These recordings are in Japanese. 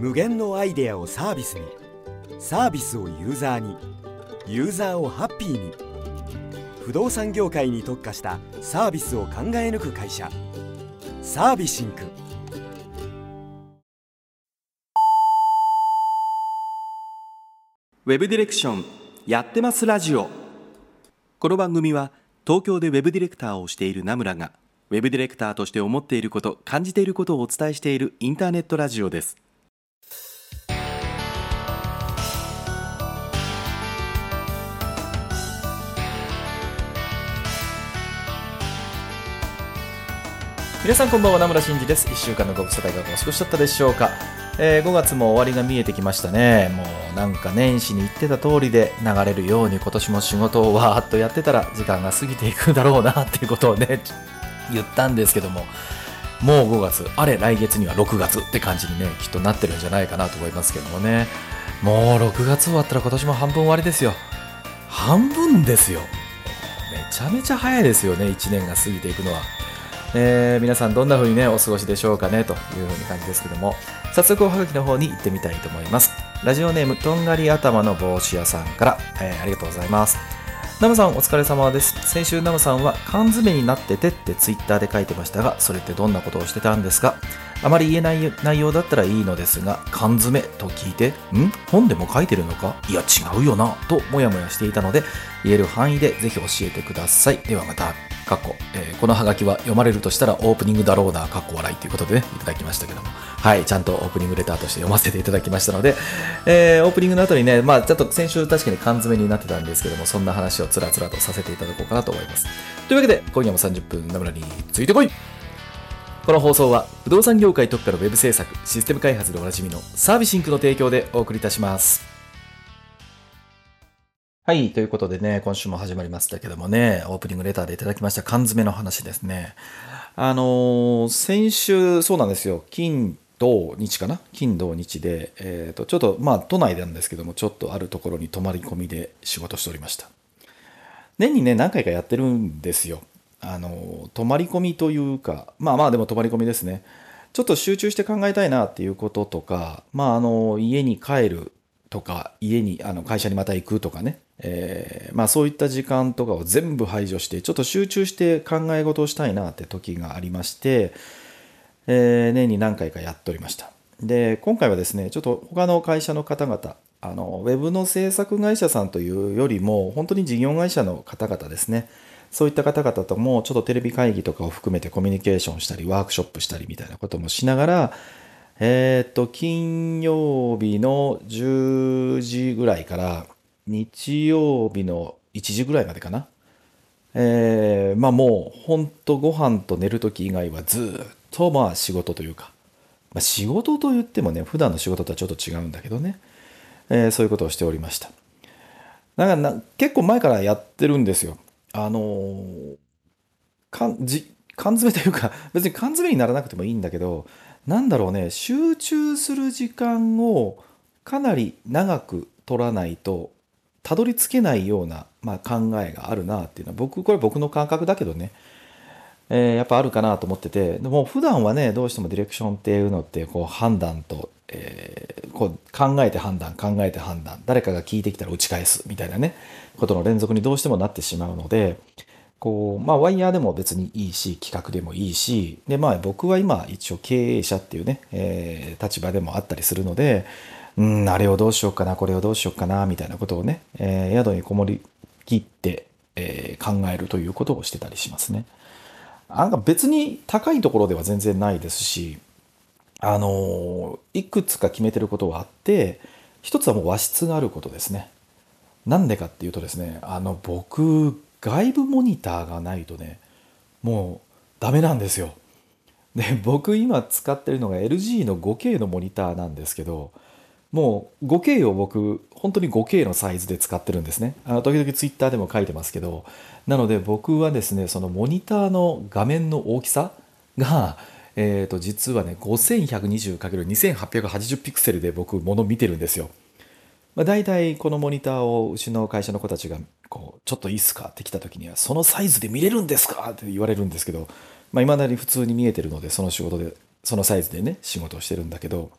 無限のアイデアをサービスに。サービスをユーザーに。ユーザーをハッピーに。不動産業界に特化したサービスを考え抜く会社。サービシンク。ウェブディレクションやってますラジオ。この番組は東京でウェブディレクターをしている名村がウェブディレクターとして思っていること感じていることをお伝えしているインターネットラジオです。皆さんこんばんは名村真司です。1週間のご無沙汰がお過ごしだったでしょうか、えー5月も終わりが見えてきましたね。もうなんか年始に言ってた通りで流れるように今年も仕事をわーっとやってたら時間が過ぎていくだろうなっていうことをね言ったんですけども。もう5月。あれ来月には6月って感じにねきっとなってるんじゃないかなと思いますけどもね。もう6月終わったら今年も半分終わりですよ。半分ですよ。めちゃめちゃ早いですよね1年が過ぎていくのは。えー皆さんどんな風にねお過ごしでしょうかねという風に感じですけども。早速おはがきの方に行ってみたいと思います。ラジオネームとんがり頭の帽子屋さんから、えーありがとうございます。ナムさんお疲れ様です。先週ナムさんは缶詰になっててってツイッターで書いてましたがそれってどんなことをしてたんですか？あまり言えない内容だったらいいのですが缶詰と聞いてん？本でも書いてるのか？いや違うよなともやもやしていたので言える範囲でぜひ教えてください。ではまた。かっこ、えーこのハガキは読まれるとしたらオープニングだろうな、かっこ笑いということでね、いただきましたけども。はい、ちゃんとオープニングレターとして読ませていただきましたので、えーオープニングの後にね、まあちょっと先週確かに缶詰になってたんですけども、そんな話をつらつらとさせていただこうかなと思います。というわけで、今夜も30分、名村についてこいこの放送は、不動産業界特化のウェブ制作、システム開発でおなじみのサービシンクの提供でお送りいたします。はい。ということでね、今週も始まりましたけどもね、オープニングレターでいただきました缶詰の話ですね。あのー先週、そうなんですよ。金、土、日かな？金、土、日で、えっ、と、ちょっと、まあ、都内なんですけども、ちょっとあるところに泊まり込みで仕事しておりました。年にね、何回かやってるんですよ。あの泊まり込みというか、まあまあ、でも泊まり込みですね。ちょっと集中して考えたいなっていうこととか、まあ、あの、家に帰るとか、家に、あの、会社にまた行くとかね、えーまあそういった時間とかを全部排除して、ちょっと集中して考え事をしたいなって時がありまして、えー年に何回かやっておりました。で、今回はですね、ちょっと他の会社の方々、あの、ウェブの制作会社さんというよりも、本当に事業会社の方々ですね、そういった方々ともちょっとテレビ会議とかを含めてコミュニケーションしたり、ワークショップしたりみたいなこともしながら、えっと、金曜日の10時ぐらいから、日曜日の1時ぐらいまでかな。えーまあもう、ほんとご飯と寝るとき以外はずっとまあ仕事というか、まあ、仕事と言ってもね、普段の仕事とはちょっと違うんだけどね、えーそういうことをしておりました。なんかな結構前からやってるんですよ。あのー缶詰というか 別に缶詰にならなくてもいいんだけどなんだろうね集中する時間をかなり長く取らないとたどり着けないような、まあ、考えがあるなっていうのは僕これ僕の感覚だけどね、えーやっぱあるかなと思っててでも普段はねどうしてもディレクションっていうのってこう判断と、えーこう考えて判断考えて判断誰かが聞いてきたら打ち返すみたいなねことの連続にどうしてもなってしまうのでこうまあワイヤーでも別にいいし企画でもいいしでまあ僕は今一応経営者っていうね、えー立場でもあったりするのでうんあれをどうしようかなこれをどうしようかなみたいなことをね、えー宿にこもりきって、えー考えるということをしてたりしますね。なんか別に高いところでは全然ないですしあのいくつか決めてることはあって一つはもう和室があることですね。なんでかっていうとですねあの僕外部モニターがないとねもうダメなんですよ。で僕今使ってるのが LG の 5K のモニターなんですけどもう 5K を僕本当に 5K のサイズで使ってるんですね。あの時々 Twitter でも書いてますけどなので僕はですねそのモニターの画面の大きさがえー、と実はね 5120×2880 ピクセルで僕もの見てるんですよ。まあ、大体このモニターをうちの会社の子たちがこうちょっといいっすか？って来た時にはそのサイズで見れるんですか？って言われるんですけどいまあ、未だに普通に見えてるのでその仕事でそのサイズでね仕事をしてるんだけど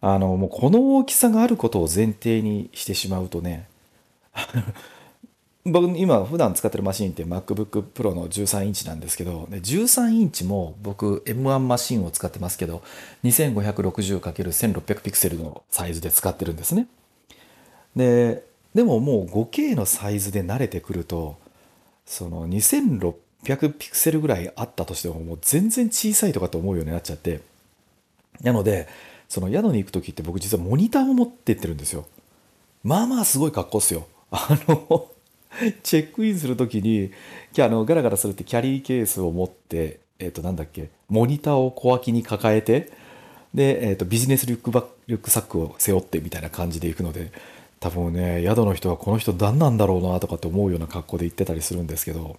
あのもうこの大きさがあることを前提にしてしまうとね 僕今普段使ってるマシンって MacBook Pro の13インチなんですけど13インチも僕 M1 マシンを使ってますけど 2560×1600 ピクセルのサイズで使ってるんですね。ででももう 5K のサイズで慣れてくるとその2600ピクセルぐらいあったとしてももう全然小さいとかと思うようになっちゃって。なのでその宿に行く時って僕実はモニターを持ってってるんですよ。まあまあすごい格好っすよ。あの チェックインする時にあのガラガラするってキャリーケースを持ってえっ、となんだっけモニターを小脇に抱えてで、えー、とビジネスリュックバリュックサックを背負ってみたいな感じで行くので多分ね宿の人はこの人何なんだろうなとかって思うような格好で行ってたりするんですけど。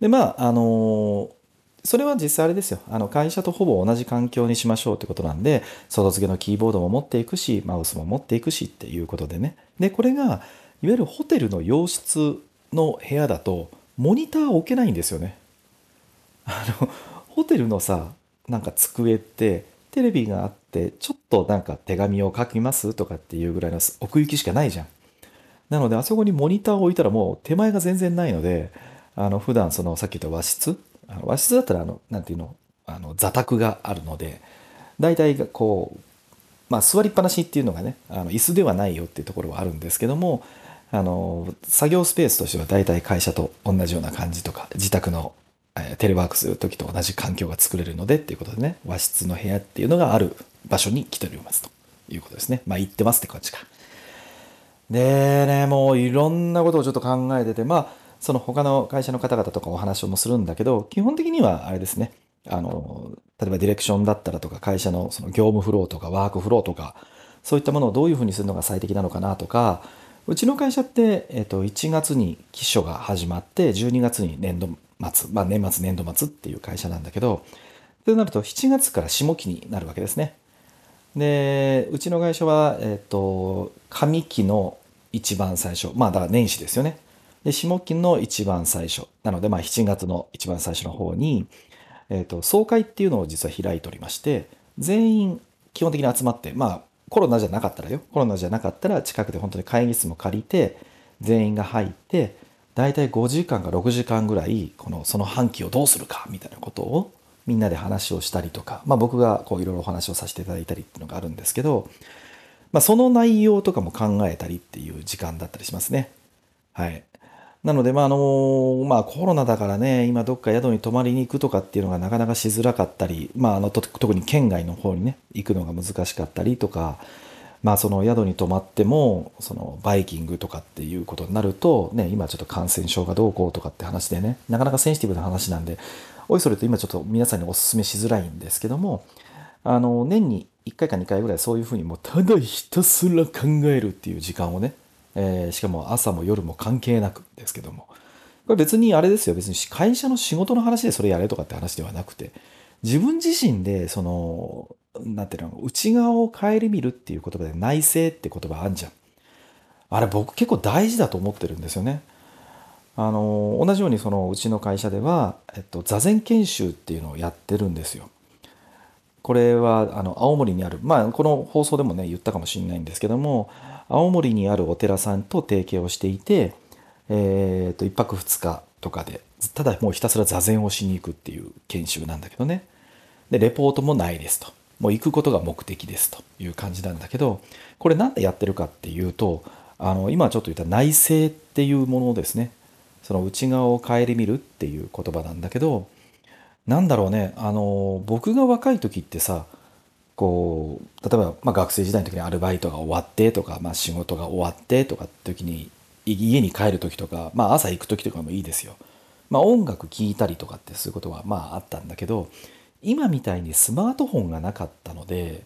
でまああのーそれは実際あれですよ。あの会社とほぼ同じ環境にしましょうってことなんで外付けのキーボードも持っていくしマウスも持っていくしっていうことでね。でこれがいわゆるホテルの洋室の部屋だとモニター置けないんですよね。あのホテルのさなんか机ってテレビがあってちょっとなんか手紙を書きますとかっていうぐらいの奥行きしかないじゃん。なのであそこにモニターを置いたらもう手前が全然ないのであの普段そのさっき言った和室あの和室だったらあのなんていうの？あの座卓があるので大体こうまあ座りっぱなしっていうのがねあの椅子ではないよっていうところはあるんですけどもあの作業スペースとしては大体会社と同じような感じとか自宅のえテレワークする時と同じ環境が作れるのでっていうことでね和室の部屋っていうのがある場所に来ておりますと。いうことですね。まあ行ってますって感じか。でねもういろんなことをちょっと考えててまあその他の会社の方々とかお話もするんだけど基本的にはあれですねあの例えばディレクションだったらとか会社のその業務フローとかワークフローとかそういったものをどういうふうにするのが最適なのかなとかうちの会社って、えっと1月に期初が始まって12月に年度末、まあ、年末年度末っていう会社なんだけどそうなると7月から下期になるわけですね。でうちの会社は、えっと上期の一番最初まあだから年始ですよね。で下期の一番最初なので、まあ、7月の一番最初の方に、えっと総会っていうのを実は開いておりまして全員基本的に集まってまあコロナじゃなかったらよコロナじゃなかったら近くで本当に会議室も借りて全員が入って大体5時間か6時間ぐらいこのその半期をどうするかみたいなことをみんなで話をしたりとか、まあ、僕がこういろいろお話をさせていただいたりっていうのがあるんですけど、まあ、その内容とかも考えたりっていう時間だったりしますね。はい。なので、まあ、あの、まあ、コロナだからね、今どっか宿に泊まりに行くとかっていうのがなかなかしづらかったり、まあ、あの、特に県外の方にね、行くのが難しかったりとか、まあ、その宿に泊まっても、そのバイキングとかっていうことになると、ね、今ちょっと感染症がどうこうとかって話でね、なかなかセンシティブな話なんで、おいそれと今ちょっと皆さんにお勧めしづらいんですけども、あの、年に1回か2回ぐらいそういうふうにもうただひたすら考えるっていう時間をね、えーしかも朝も夜も関係なくですけども、これ別にあれですよ、別に会社の仕事の話でそれやれとかって話ではなくて、自分自身で、その、なんていうの、内側を顧みるっていう言葉で内省って言葉あんじゃん。あれ僕結構大事だと思ってるんですよね。あの、同じようにそのうちの会社では、えっと、座禅研修っていうのをやってるんですよ。これはあの青森にある、まあ、この放送でもね言ったかもしれないんですけども青森にあるお寺さんと提携をしていて、えー、と1泊2日とかでただもうひたすら座禅をしに行くっていう研修なんだけどね。でレポートもないですと。もう行くことが目的ですという感じなんだけどこれなんでやってるかっていうとあの今ちょっと言った内省っていうものですね。その内側を顧みるっていう言葉なんだけどなんだろうね。あの僕が若い時ってさこう例えば、まあ、学生時代の時にアルバイトが終わってとか、まあ、仕事が終わってとかって時に家に帰る時とか、まあ、朝行く時とかもいいですよ。まあ、音楽聴いたりとかってそういうことはまああったんだけど今みたいにスマートフォンがなかったので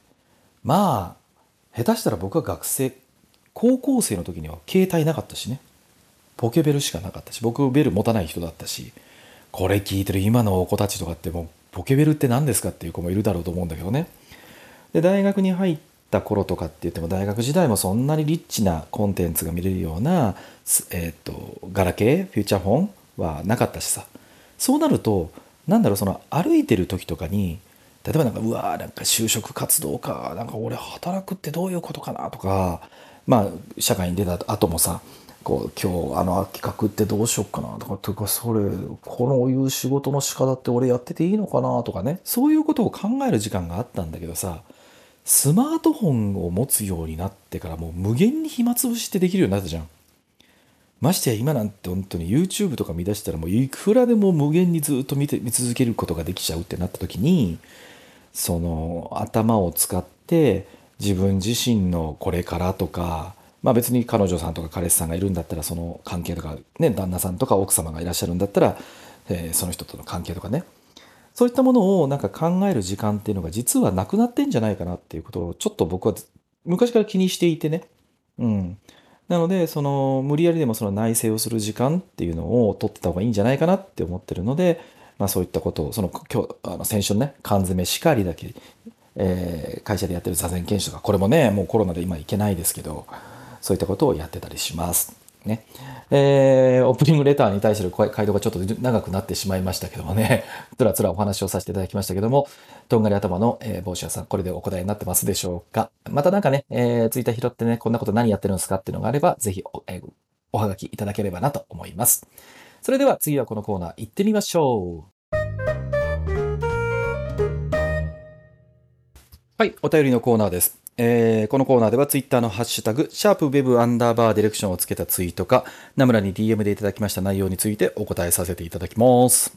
まあ下手したら僕は学生高校生の時には携帯なかったしねポケベルしかなかったし僕ベル持たない人だったしこれ聞いてる今の子たちとかってもうポケベルって何ですかっていう子もいるだろうと思うんだけどねで大学に入った頃とかって言っても大学時代もそんなにリッチなコンテンツが見れるような、えー、とガラケーフューチャーフォンはなかったしさ。そうなるとなんだろうその歩いてる時とかに例えばなんかうわーなんか就職活動かなんか俺働くってどういうことかなとかまあ社会に出た後もさこう今日あの企画ってどうしよっかなとかとかそれこういう仕事の仕方って俺やってていいのかなとかね。そういうことを考える時間があったんだけどさスマートフォンを持つようになってからもう無限に暇つぶしってできるようになったじゃん。ましてや今なんて本当に YouTube とか見出したらもういくらでも無限にずっと見て見続けることができちゃうってなった時にその頭を使って自分自身のこれからとかまあ別に彼女さんとか彼氏さんがいるんだったらその関係とかね旦那さんとか奥様がいらっしゃるんだったら、えーその人との関係とかねそういったものをなんか考える時間っていうのが実はなくなってんじゃないかなっていうことをちょっと僕は昔から気にしていてね。うん。なので、その無理やりでもその内省をする時間っていうのを取ってた方がいいんじゃないかなって思ってるので、まあそういったことを、その今日、あの先週のね、缶詰しかりだけ、えー会社でやってる座禅研修とか、これもね、もうコロナで今行けないですけど、そういったことをやってたりします。ね。えーオープニングレターに対する回答がちょっと長くなってしまいましたけどもね、つらつらお話をさせていただきましたけども、とんがり頭の、えー帽子屋さん、これでお答えになってますでしょうかまたなんかね、えーツイッター拾ってね、こんなこと何やってるんですかっていうのがあれば、ぜひお,、えーおはがきいただければなと思います。それでは次はこのコーナー行ってみましょう。はい、お便りのコーナーです。えーこのコーナーではツイッターのハッシュタグ、シャープウェブアンダーバーディレクションをつけたツイートか、ナムラに DM でいただきました内容についてお答えさせていただきます。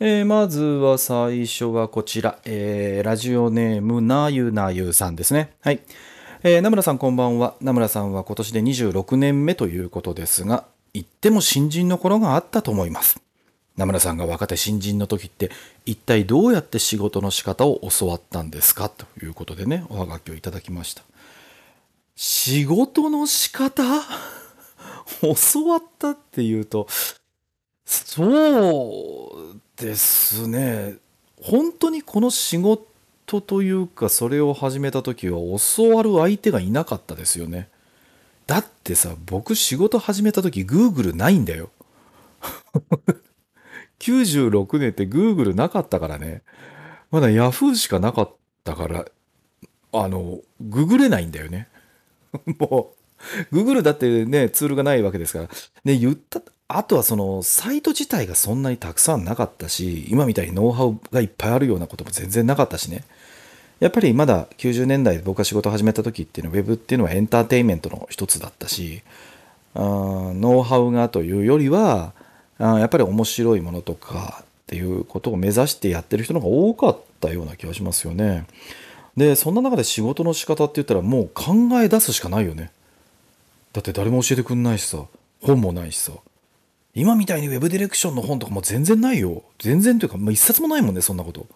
えーまずは最初はこちら、えーラジオネームなゆなゆさんですね。はい。えー、名村さんこんばんは。名村さんは今年で26年目ということですが、言っても新人の頃があったと思います。名村さんが若手新人の時って一体どうやって仕事の仕方を教わったんですか？ということでね、おはがきをいただきました。仕事の仕方？教わったっていうと、そうですね。本当にこの仕事というか、それを始めた時は教わる相手がいなかったですよね。だってさ、僕仕事始めた時 Google ないんだよ。96年って Google なかったからね。まだ Yahoo しかなかったから、あの、ググれないんだよね。もう、Google だってね、ツールがないわけですから。ね、言った、あとはその、サイト自体がそんなにたくさんなかったし、今みたいにノウハウがいっぱいあるようなことも全然なかったしね。やっぱりまだ90年代で僕が仕事を始めた時っていうのは、ウェブっていうのはエンターテインメントの一つだったし、あノウハウがというよりは、やっぱり面白いものとかっていうことを目指してやってる人の方が多かったような気がしますよね。で、そんな中で仕事の仕方って言ったらもう考え出すしかないよね。だって誰も教えてくんないしさ、本もないしさ。今みたいにウェブディレクションの本とかも全然ないよ。全然というか、もう一冊もないもんね、そんなこと。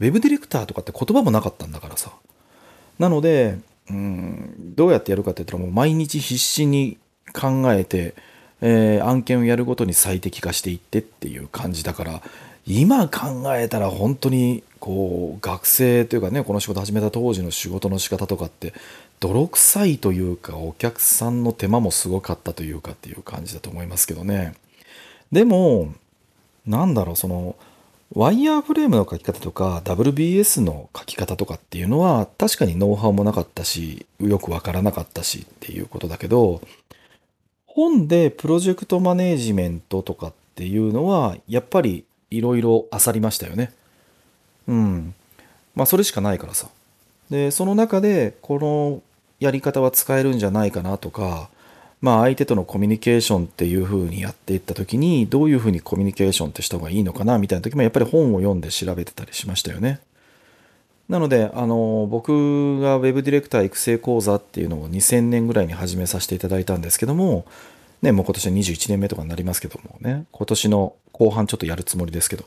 ウェブディレクターとかって言葉もなかったんだからさ。なので、うん、どうやってやるかって言ったらもう毎日必死に考えて、えー案件をやるごとに最適化していってっていう感じだから、今考えたら本当にこう学生というかねこの仕事始めた当時の仕事の仕方とかって泥臭いというかお客さんの手間もすごかったというかっていう感じだと思いますけどね。でもなんだろうそのワイヤーフレームの書き方とか WBS の書き方とかっていうのは確かにノウハウもなかったしよくわからなかったしっていうことだけど本でプロジェクトマネージメントとかっていうのはやっぱりいろいろ漁りましたよね。うん。まあそれしかないからさ。で、その中でこのやり方は使えるんじゃないかなとか、まあ相手とのコミュニケーションっていう風にやっていった時にどういう風にコミュニケーションってした方がいいのかなみたいな時もやっぱり本を読んで調べてたりしましたよね。なので、あの、僕が Web ディレクター育成講座っていうのを2000年ぐらいに始めさせていただいたんですけども、ね、もう今年は21年目とかになりますけどもね、今年の後半ちょっとやるつもりですけど、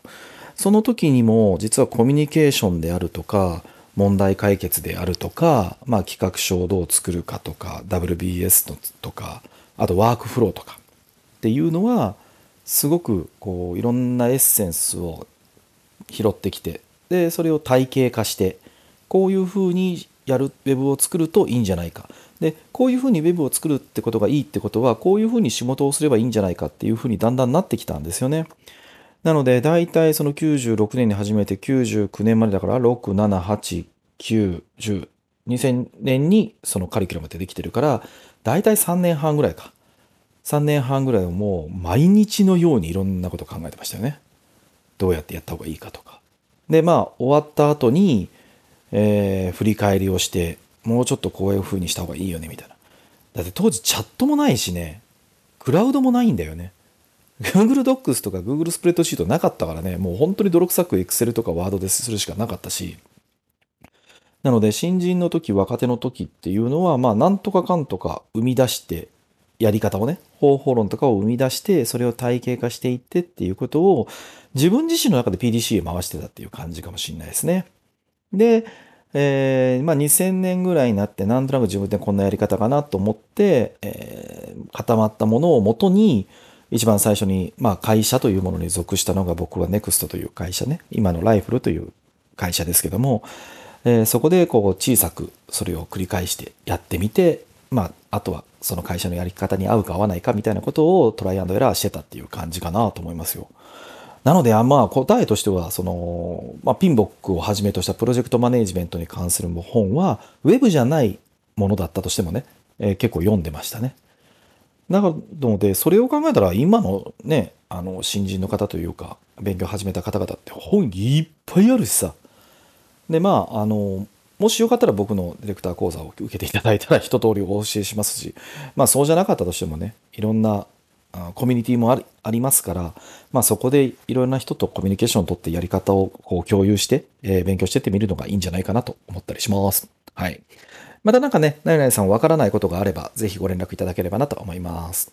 その時にも実はコミュニケーションであるとか、問題解決であるとか、まあ企画書をどう作るかとか、WBS とか、あとワークフローとかっていうのは、すごくこういろんなエッセンスを拾ってきて、で、それを体系化して、こういうふうにやるウェブを作るといいんじゃないか。で、こういうふうにウェブを作るってことがいいってことは、こういうふうに仕事をすればいいんじゃないかっていうふうにだんだんなってきたんですよね。なので、大体その96年に始めて99年までだから、6、7、8、9、10、2000年にそのカリキュラムってできてるから、大体3年半ぐらいか。3年半ぐらいをもう毎日のようにいろんなこと考えてましたよね。どうやってやった方がいいかとか。で、まあ、終わった後に、えー、振り返りをして、もうちょっとこういう風にした方がいいよね、みたいな。だって当時チャットもないしね、クラウドもないんだよね。Google Docs とか Google スプレッドシートなかったからね、もう本当に泥臭く Excel とか Word でするしかなかったし、なので新人の時、若手の時っていうのは、まあなんとかかんとか生み出して、やり方をね、方法論とかを生み出して、それを体系化していってっていうことを自分自身の中で PDC へ回してたっていう感じかもしれないですね。で、えー、まあ、2000年ぐらいになって、なんとなく自分でこんなやり方かなと思って、えー、固まったものをもとに、一番最初に、まあ、会社というものに属したのが僕は NEXT という会社ね、今のライフルという会社ですけども、えー、そこでこう小さくそれを繰り返してやってみて、まあ、あとはその会社のやり方に合うか合わないかみたいなことをトライアンドエラーしてたっていう感じかなと思いますよ。なので、まあ、答えとしては、その、まあ、ピンボックをはじめとしたプロジェクトマネジメントに関する本は、ウェブじゃないものだったとしてもね、えー、結構読んでましたね。なので、それを考えたら、今のね、あの、新人の方というか、勉強始めた方々って本いっぱいあるしさ。で、まあ、あの、もしよかったら僕のディレクター講座を受けていただいたら一通りお教えしますし、まあそうじゃなかったとしてもね、いろんなコミュニティもありありますから、まあ、そこでいろんな人とコミュニケーションをとってやり方をこう共有して、えー、勉強してってみるのがいいんじゃないかなと思ったりします。はい。またなんかね、なになにさんわからないことがあれば、ぜひご連絡いただければなと思います。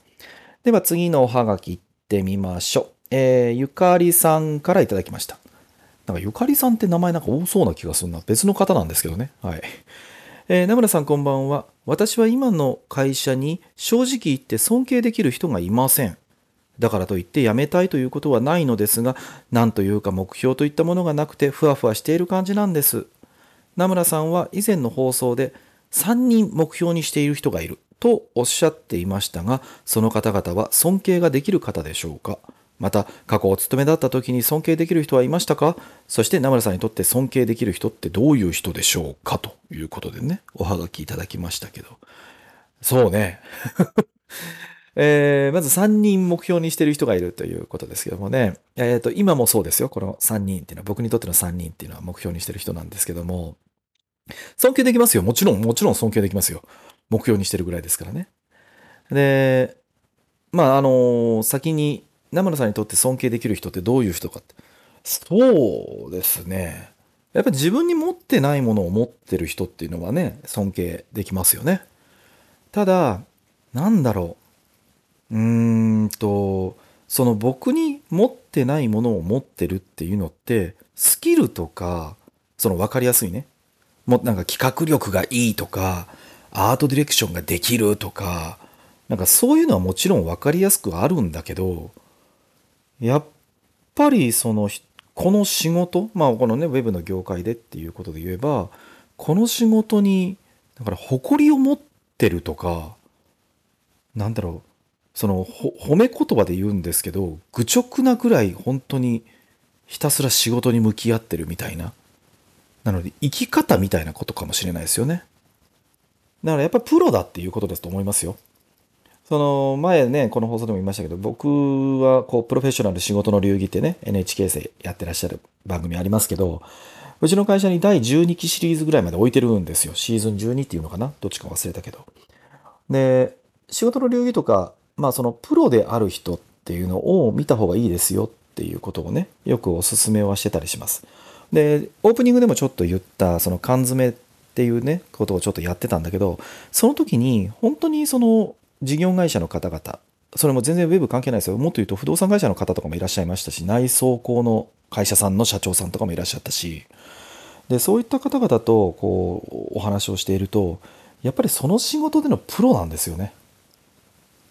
では次のおはがき行ってみましょう。えー、ゆかりさんからいただきました。なんかゆかりさんって名前なんか多そうな気がするな。別の方なんですけどね。はい。えー、名村さんこんばんは。私は今の会社に正直言って尊敬できる人がいません。だからといって辞めたいということはないのですが、何というか目標といったものがなくてふわふわしている感じなんです。名村さんは以前の放送で3人目標にしている人がいるとおっしゃっていましたが、その方々は尊敬ができる方でしょうか？また、過去お勤めだった時に尊敬できる人はいましたか？そして名村さんにとって尊敬できる人ってどういう人でしょうか？ということでね、おはがきいただきましたけど。そうね。えー、まず3人目標にしてる人がいるということですけどもね。えっ、ー、と、今もそうですよ。この3人っていうのは、僕にとっての3人っていうのは目標にしてる人なんですけども、尊敬できますよ。もちろん、もちろん尊敬できますよ。目標にしてるぐらいですからね。で、まあ、あの、先に名村さんにとって尊敬できる人ってどういう人かって。そうですね。やっぱり自分に持ってないものを持ってる人っていうのはね、尊敬できますよね。ただ、なんだろう。うーんと、その僕に持ってないものを持ってるっていうのって、スキルとか、その分かりやすいね。もなんか企画力がいいとか、アートディレクションができるとか、なんかそういうのはもちろん分かりやすくあるんだけど、やっぱりそのこの仕事まあこのねウェブの業界でっていうことで言えばこの仕事にだから誇りを持ってるとかなんだろうその褒め言葉で言うんですけど愚直なぐらい本当にひたすら仕事に向き合ってるみたいな。なので生き方みたいなことかもしれないですよね。だからやっぱプロだっていうことですと思いますよ。その前ね、この放送でも言いましたけど、僕はこうプロフェッショナル仕事の流儀ってね、NHK でやってらっしゃる番組ありますけど、うちの会社に第12期シリーズぐらいまで置いてるんですよ。シーズン12っていうのかな？どっちか忘れたけど。で、仕事の流儀とか、まあそのプロである人っていうのを見た方がいいですよっていうことをね、よくお勧めはしてたりします。で、オープニングでもちょっと言った、その缶詰っていうね、ことをちょっとやってたんだけど、その時に本当にその事業会社の方々、それも全然ウェブ関係ないですよ。もっと言うと不動産会社の方とかもいらっしゃいましたし、内装工の会社さんの社長さんとかもいらっしゃったし、でそういった方々とこうお話をしていると、やっぱりその仕事でのプロなんですよね。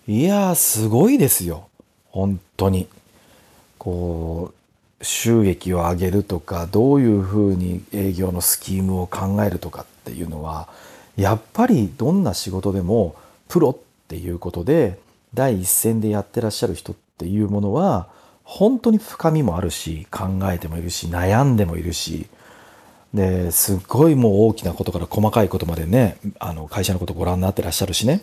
いやー、すごいですよ。本当に。こう、収益を上げるとか、どういうふうに営業のスキームを考えるとかっていうのは、やっぱりどんな仕事でもプロってていうことで第一線でやってらっしゃる人っていうものは本当に深みもあるし考えてもいるし悩んでもいるしですっごいもう大きなことから細かいことまでねあの会社のことご覧になってらっしゃるしね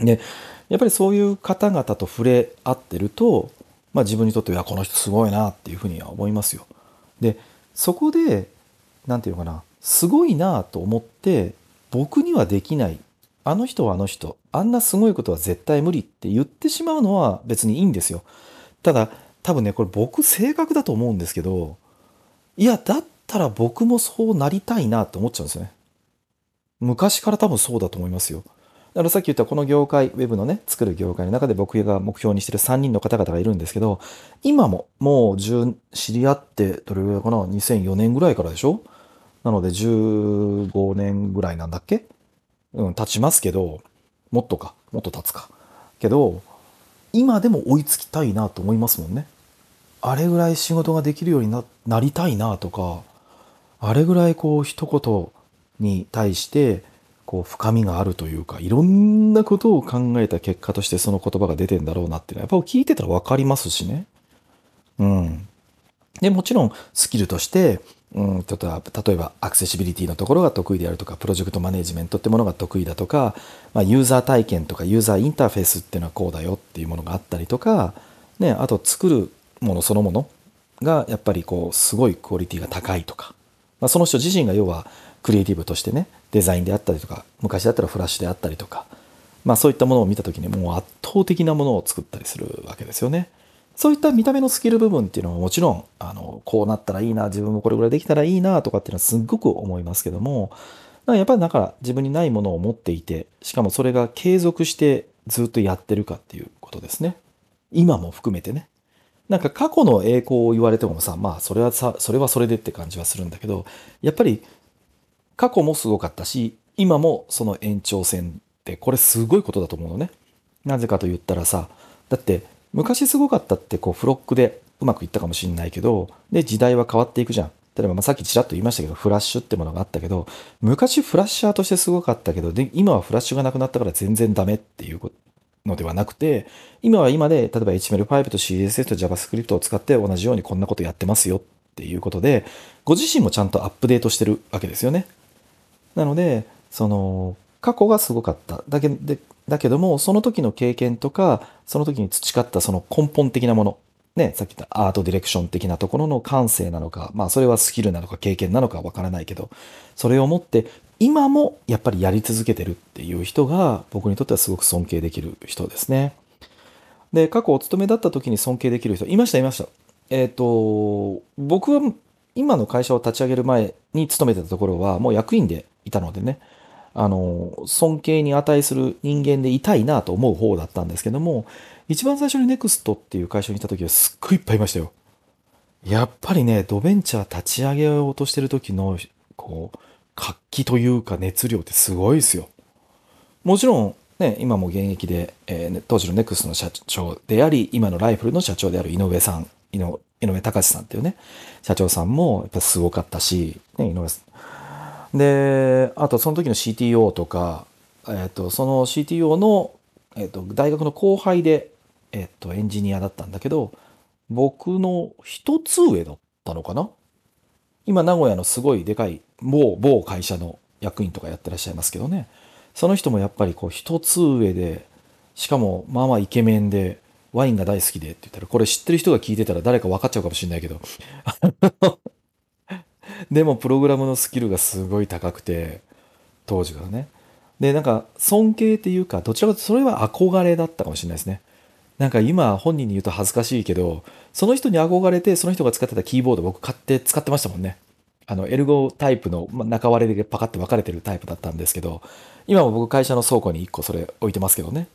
でやっぱりそういう方々と触れ合ってると、まあ、自分にとってはこの人すごいなっていうふうには思いますよ。でそこで何て言うのかなすごいなと思って僕にはできないあの人はあの人あんなすごいことは絶対無理って言ってしまうのは別にいいんですよ。ただ多分ねこれ僕性格だと思うんですけどいやだったら僕もそうなりたいなって思っちゃうんですよね。昔から多分そうだと思いますよ。だからさっき言ったこの業界、ウェブのね、作る業界の中で僕が目標にしてる3人の方々がいるんですけど、今ももう10知り合ってどれぐらいかな ?2004 年ぐらいからでしょ？なので15年ぐらいなんだっけ？うん、経ちますけど、もっとか、もっと経つか。けど、今でも追いつきたいなと思いますもんね。あれぐらい仕事ができるようにななりたいなとか、あれぐらいこう一言に対してこう深みがあるというかいろんなことを考えた結果としてその言葉が出てんだろうなっていうのはやっぱ聞いてたら分かりますしね。うん。でもちろんスキルとしてうん、ちょっと例えばアクセシビリティのところが得意であるとかプロジェクトマネジメントってものが得意だとか、まあ、ユーザー体験とかユーザーインターフェースっていうのはこうだよっていうものがあったりとか、ね、あと作るものそのものがやっぱりこうすごいクオリティが高いとか、まあ、その人自身が要はクリエイティブとしてねデザインであったりとか昔だったらフラッシュであったりとか、まあ、そういったものを見た時にもう圧倒的なものを作ったりするわけですよね。そういった見た目のスキル部分っていうのはもちろん、あの、こうなったらいいな、自分もこれぐらいできたらいいなとかっていうのはすっごく思いますけども、やっぱりだから自分にないものを持っていて、しかもそれが継続してずっとやってるかっていうことですね。今も含めてね。なんか過去の栄光を言われてもさ、まあそれはさ、それはそれでって感じはするんだけど、やっぱり過去もすごかったし、今もその延長線ってこれすごいことだと思うのね。なぜかと言ったらさ、だって昔すごかったってこうフロックでうまくいったかもしれないけど、で、時代は変わっていくじゃん。例えば、ま、さっきちらっと言いましたけど、フラッシュってものがあったけど、昔フラッシャーとしてすごかったけど、で、今はフラッシュがなくなったから全然ダメっていうのではなくて、今は今で、例えば HTML5 と CSS と JavaScript を使って同じようにこんなことやってますよっていうことで、ご自身もちゃんとアップデートしてるわけですよね。なので、その、過去がすごかった。だけで、だけども、その時の経験とか、その時に培ったその根本的なもの、ね、さっき言ったアートディレクション的なところの感性なのか、まあそれはスキルなのか経験なのかわからないけど、それを持って今もやっぱりやり続けてるっていう人が僕にとってはすごく尊敬できる人ですね。で、過去お勤めだった時に尊敬できる人、いました、いました。えっ、ー、と、僕は今の会社を立ち上げる前に勤めてたところはもう役員でいたのでね、あの、尊敬に値する人間でいたいなと思う方だったんですけども、一番最初に NEXT っていう会社にいた時はすっごいいっぱいいましたよ。やっぱりね、ドベンチャー立ち上げようとしてる時の、こう、活気というか熱量ってすごいですよ。もちろん、ね、今も現役で、えー、当時の NEXT の社長であり、今のライフルの社長である井上さん、井上隆さんっていうね、社長さんもやっぱすごかったし、ね、井上さん、で、あとその時の CTO とか、え、ー、と、その CTO の、え、ー、と、大学の後輩で、えっ、ー、と、エンジニアだったんだけど、僕の一つ上だったのかな？今、名古屋のすごいでかい某、某会社の役員とかやってらっしゃいますけどね。その人もやっぱりこう一つ上で、しかもまあまあイケメンで、ワインが大好きでって言ったら、これ知ってる人が聞いてたら誰か分かっちゃうかもしれないけど、でもプログラムのスキルがすごい高くて、当時からね。で、なんか尊敬っていうか、どちらかというとそれは憧れだったかもしれないですね。なんか今本人に言うと恥ずかしいけど、その人に憧れて、その人が使ってたキーボード僕買って使ってましたもんね。あの、エルゴタイプの中割れでパカって分かれてるタイプだったんですけど、今も僕会社の倉庫に1個それ置いてますけどね。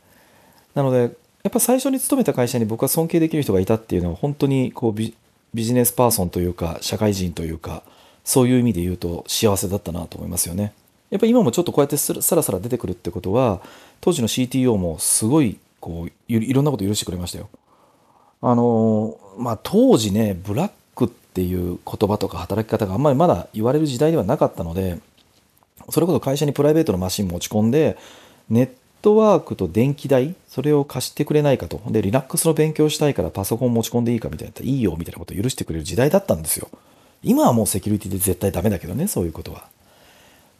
なので、やっぱ最初に勤めた会社に僕は尊敬できる人がいたっていうのは本当にこうビジネスパーソンというか社会人というかそういう意味で言うと幸せだったなと思いますよね。やっぱり今もちょっとこうやってさらさら出てくるってことは当時の CTO もすごいこういろんなこと許してくれましたよ。あのまあ当時ねブラックっていう言葉とか働き方があんまりまだ言われる時代ではなかったのでそれこそ会社にプライベートのマシン持ち込んでネットワークと電気代、それを貸してくれないかと。で、リナックスの勉強したいからパソコン持ち込んでいいかみたいなやったら。いいよみたいなことを許してくれる時代だったんですよ。今はもうセキュリティで絶対ダメだけどね、そういうことは。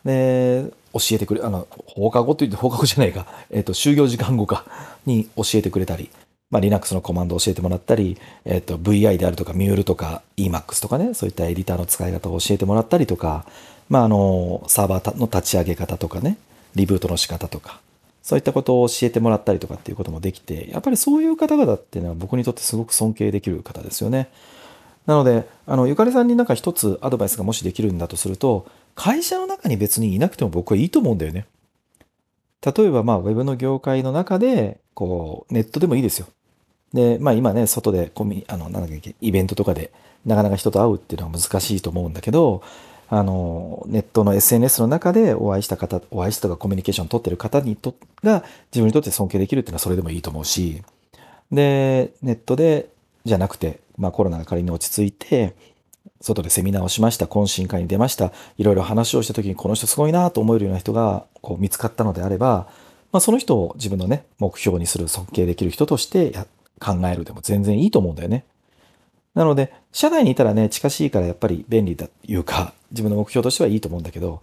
で、教えてくれ、あの、放課後と言って放課後じゃないか、えっ、と、就業時間後か。に教えてくれたり、まあ、Linux のコマンドを教えてもらったり、えっ、と、VI であるとか、ミュールとか、Emacs とかね、そういったエディターの使い方を教えてもらったりとか、まあ、あの、サーバーの立ち上げ方とかね、リブートの仕方とか、そういったことを教えてもらったりとかっていうこともできて、やっぱりそういう方々っていうのは僕にとってすごく尊敬できる方ですよね。なので、あの、ゆかりさんになんか一つアドバイスがもしできるんだとすると、会社の中に別にいなくても僕はいいと思うんだよね。例えば、まあ、ウェブの業界の中で、こう、ネットでもいいですよ。で、まあ今ね、外でコミ、あの、なんだっけ、イベントとかで、なかなか人と会うっていうのは難しいと思うんだけど、あの、ネットの SNS の中でお会いした方、お会いしたとかコミュニケーションを取ってる方にと、が自分にとって尊敬できるっていうのはそれでもいいと思うし、で、ネットで、じゃなくて、まあコロナが仮に落ち着いて、外でセミナーをしました、懇親会に出ました、いろいろ話をした時にこの人すごいなと思えるような人がこう見つかったのであれば、まあその人を自分のね、目標にする尊敬できる人として考えるでも全然いいと思うんだよね。なので、社内にいたらね、近しいからやっぱり便利だというか、自分の目標としてはいいと思うんだけど、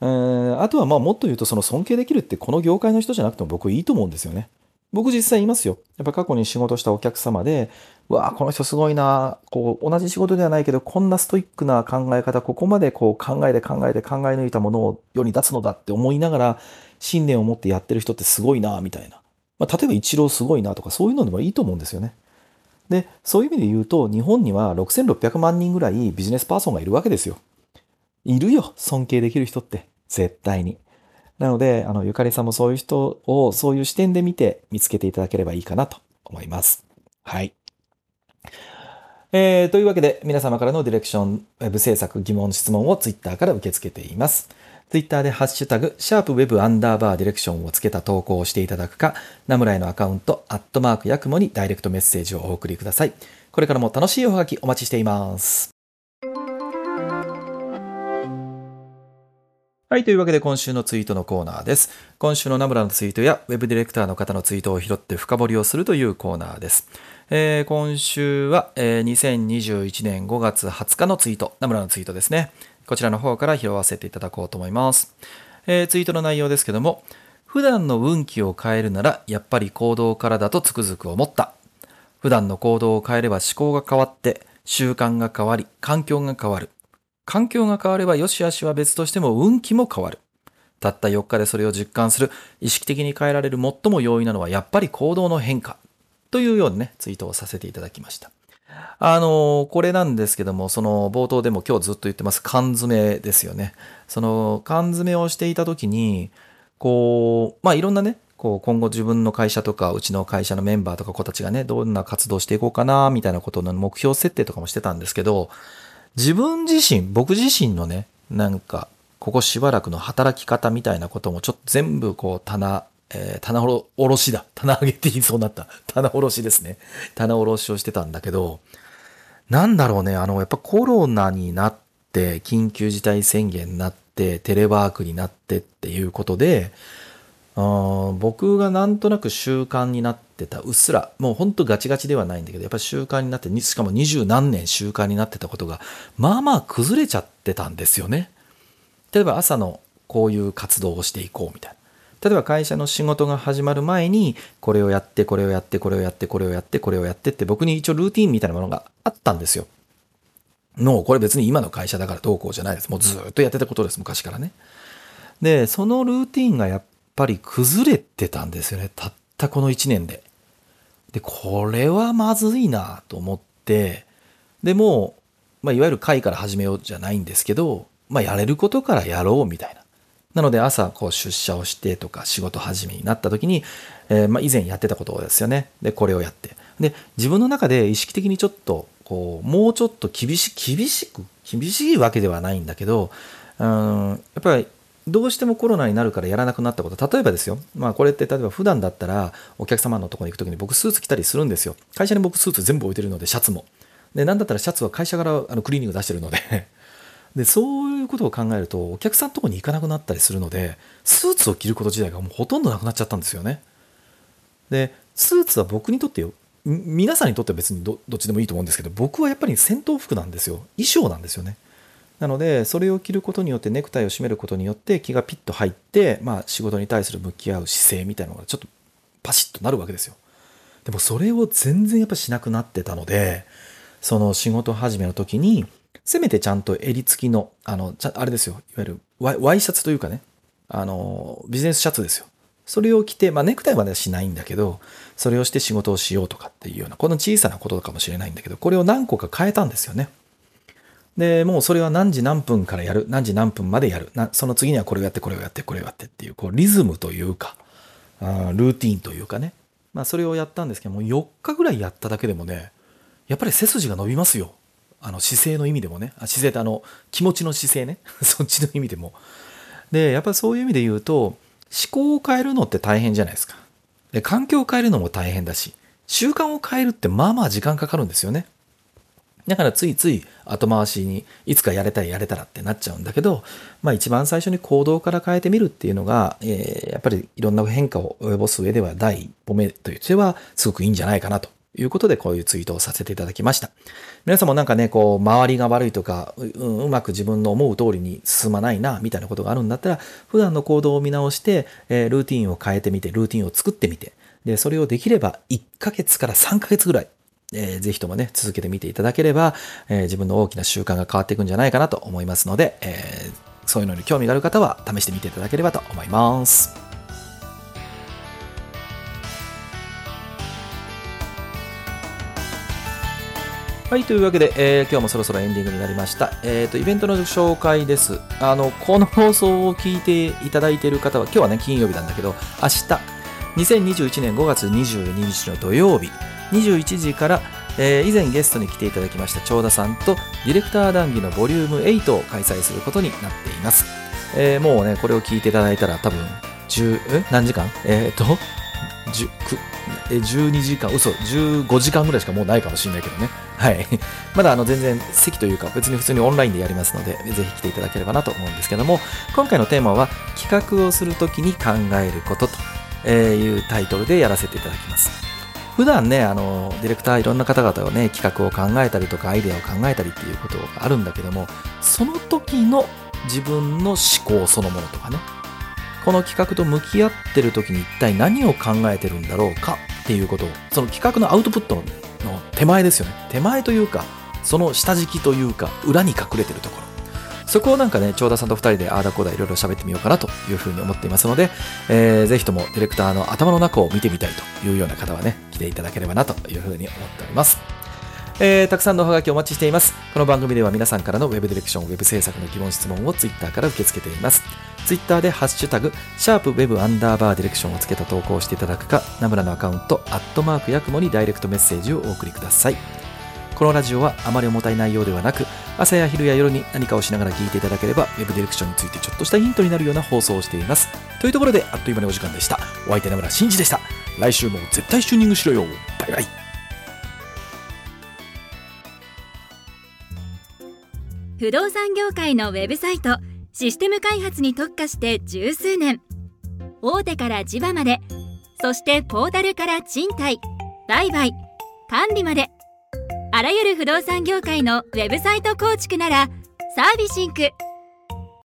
えー、あとはまあもっと言うとその尊敬できるってこの業界の人じゃなくても僕いいと思うんですよね。僕実際いますよ。やっぱ過去に仕事したお客様で、わあ、この人すごいな、こう、同じ仕事ではないけど、こんなストイックな考え方、ここまでこう考えて考えて考え抜いたものを世に出すのだって思いながら、信念を持ってやってる人ってすごいな、みたいな。まあ、例えば一郎すごいなとか、そういうのでもいいと思うんですよね。で、そういう意味で言うと、日本には6600万人ぐらいビジネスパーソンがいるわけですよ。いるよ、尊敬できる人って。絶対に。なので、あの、ゆかりさんもそういう人を、そういう視点で見て見つけていただければいいかなと思います。はい。えー、というわけで、皆様からのディレクション、ウェブ制作疑問、質問をツイッターから受け付けています。ツイッターでハッシュタグ、シャープウェブアンダーバーディレクションをつけた投稿をしていただくか、ナムライのアカウント、アットマークヤクモにダイレクトメッセージをお送りください。これからも楽しいおはがきお待ちしています。はい。というわけで今週のツイートのコーナーです。今週のナムラのツイートやウェブディレクターの方のツイートを拾って深掘りをするというコーナーです。えー、今週は、えー、2021年5月20日のツイート、ナムラのツイートですね。こちらの方から拾わせていただこうと思います。えー、ツイートの内容ですけども、普段の運気を変えるなら、やっぱり行動からだとつくづく思った。普段の行動を変えれば思考が変わって、習慣が変わり、環境が変わる。環境が変われば良し悪しは別としても運気も変わる。たった4日でそれを実感する、意識的に変えられる最も容易なのはやっぱり行動の変化。というようなね、ツイートをさせていただきました。あの、これなんですけども、その冒頭でも今日ずっと言ってます、缶詰ですよね。その缶詰をしていた時に、こう、まあいろんなね、こう今後自分の会社とか、うちの会社のメンバーとか子たちがね、どんな活動していこうかな、みたいなことの目標設定とかもしてたんですけど、自分自身、僕自身のね、なんか、ここしばらくの働き方みたいなこともちょっと全部こう棚えー、棚おろしだ。棚上げって言いそうになった。棚おろしですね。棚おろしをしてたんだけど、なんだろうね、あの、やっぱコロナになって、緊急事態宣言になって、テレワークになってっていうことで、僕がなんとなく習慣になっててた、うっすら、もうほんとガチガチではないんだけど、やっぱり習慣になって、しかも二十何年習慣になってたことが、まあまあ崩れちゃってたんですよね。例えば朝のこういう活動をしていこうみたいな。例えば会社の仕事が始まる前に、これをやって、これをやって、これをやって、これをやって、これをやってって僕に一応ルーティンみたいなものがあったんですよ。の、これ別に今の会社だからどうこうじゃないです。もうずっとやってたことです、昔からね。で、そのルーティンがやっぱり崩れてたんですよね。たったこの1年で。で、これはまずいなと思って、でも、まあ、いわゆる会から始めようじゃないんですけど、まあ、やれることからやろうみたいな。なので朝こう出社をしてとか仕事始めになった時に、えー、ま以前やってたことですよね。で、これをやって。で、自分の中で意識的にちょっと、こう、もうちょっと厳し、厳しく、厳しいわけではないんだけど、うん、やっぱりどうしてもコロナになるからやらなくなったこと。例えばですよ。まあこれって例えば普段だったらお客様のところに行く時に僕スーツ着たりするんですよ。会社に僕スーツ全部置いてるのでシャツも。で、なんだったらシャツは会社からあのクリーニング出してるのででそういうことを考えるとお客さんのとこに行かなくなったりするのでスーツを着ること自体がもうほとんどなくなっちゃったんですよねでスーツは僕にとって皆さんにとっては別にどどっちでもいいと思うんですけど僕はやっぱり戦闘服なんですよ衣装なんですよねなのでそれを着ることによってネクタイを締めることによって気がピッと入って、まあ、仕事に対する向き合う姿勢みたいなのがちょっとパシッとなるわけですよ。でもそれを全然やっぱしなくなってたのでその仕事始めの時にせめてちゃんと襟付きのあのあれですよ。いわゆるワイシャツというかね。あのビジネスシャツですよ。それを着て、まあ、ネクタイまではしないんだけど、それをして仕事をしようとかっていうような、この小さなことかもしれないんだけど、これを何個か変えたんですよね。で、もうそれは何時何分からやる、何時何分までやる、その次にはこれをやって、これをやって、これをやってっていう、こうリズムというか、あルーティンというかね、まあそれをやったんですけども、4日ぐらいやっただけでもね、やっぱり背筋が伸びますよ。あの姿勢の意味でもね、あ姿勢ってあの気持ちの姿勢ね、そっちの意味でも。で、やっぱりそういう意味で言うと、思考を変えるのって大変じゃないですか。で、環境を変えるのも大変だし、習慣を変えるってまあまあ時間かかるんですよね。だからついつい後回しにいつかやれたらやれたらってなっちゃうんだけど、まあ一番最初に行動から変えてみるっていうのが、えー、やっぱりいろんな変化を及ぼす上では第一歩目としてはすごくいいんじゃないかなということでこういうツイートをさせていただきました。皆さんもなんかね、こう、周りが悪いとか、う,、うまく自分の思う通りに進まないな、みたいなことがあるんだったら、普段の行動を見直して、えー、ルーティンを変えてみて、ルーティンを作ってみて、で、それをできれば1ヶ月から3ヶ月ぐらい、えー、ぜひともね、続けてみていただければ、えー、自分の大きな習慣が変わっていくんじゃないかなと思いますので、えー、そういうのに興味がある方は試してみていただければと思います。はい、というわけで、えー、今日もそろそろエンディングになりました。えっ、ー、と、イベントの紹介です。あの、この放送を聞いていただいている方は、今日はね、金曜日なんだけど、明日、2021年5月22日の土曜日、21時から、えー、以前ゲストに来ていただきました長田さんと、ディレクター談義のボリューム8を開催することになっています。えー、もうね、これを聞いていただいたら多分、10、何時間えっ、と、12時間、嘘、15時間ぐらいしかもうないかもしれないけどね。はい。まだあの全然席というか別に普通にオンラインでやりますので、ぜひ来ていただければなと思うんですけども、今回のテーマは企画をするときに考えることというタイトルでやらせていただきます。普段ね、あの、ディレクターいろんな方々がね、企画を考えたりとかアイデアを考えたりっていうことがあるんだけども、その時の自分の思考そのものとかね、この企画と向き合ってる時に一体何を考えてるんだろうかっていうことを、その企画のアウトプットの手前ですよね。手前というか、その下敷きというか、裏に隠れてるところ。そこをなんかね、長田さんと2人であーだこーだいろいろ喋ってみようかなというふうに思っていますので、えー、ぜひともディレクターの頭の中を見てみたいというような方はね、来ていただければなというふうに思っております。えー、たくさんのおはがきお待ちしています。この番組では皆さんからの Web ディレクション、Web 制作の疑問質問を Twitter から受け付けています。Twitter でハッシュタグ、シャープ Web アンダーバーディレクションをつけた投稿をしていただくか、ナムラのアカウント、アットマークヤクモにダイレクトメッセージをお送りください。このラジオはあまり重たい内容ではなく、朝や昼や夜に何かをしながら聞いていただければ、Web ディレクションについてちょっとしたヒントになるような放送をしています。というところで、あっという間にお時間でした。お相手ナムラ真司でした。来週も絶対チューニングしろよ。バイバイ。不動産業界のウェブサイトシステム開発に特化して十数年大手から地場までそしてポータルから賃貸売買管理まであらゆる不動産業界のウェブサイト構築ならサービシンク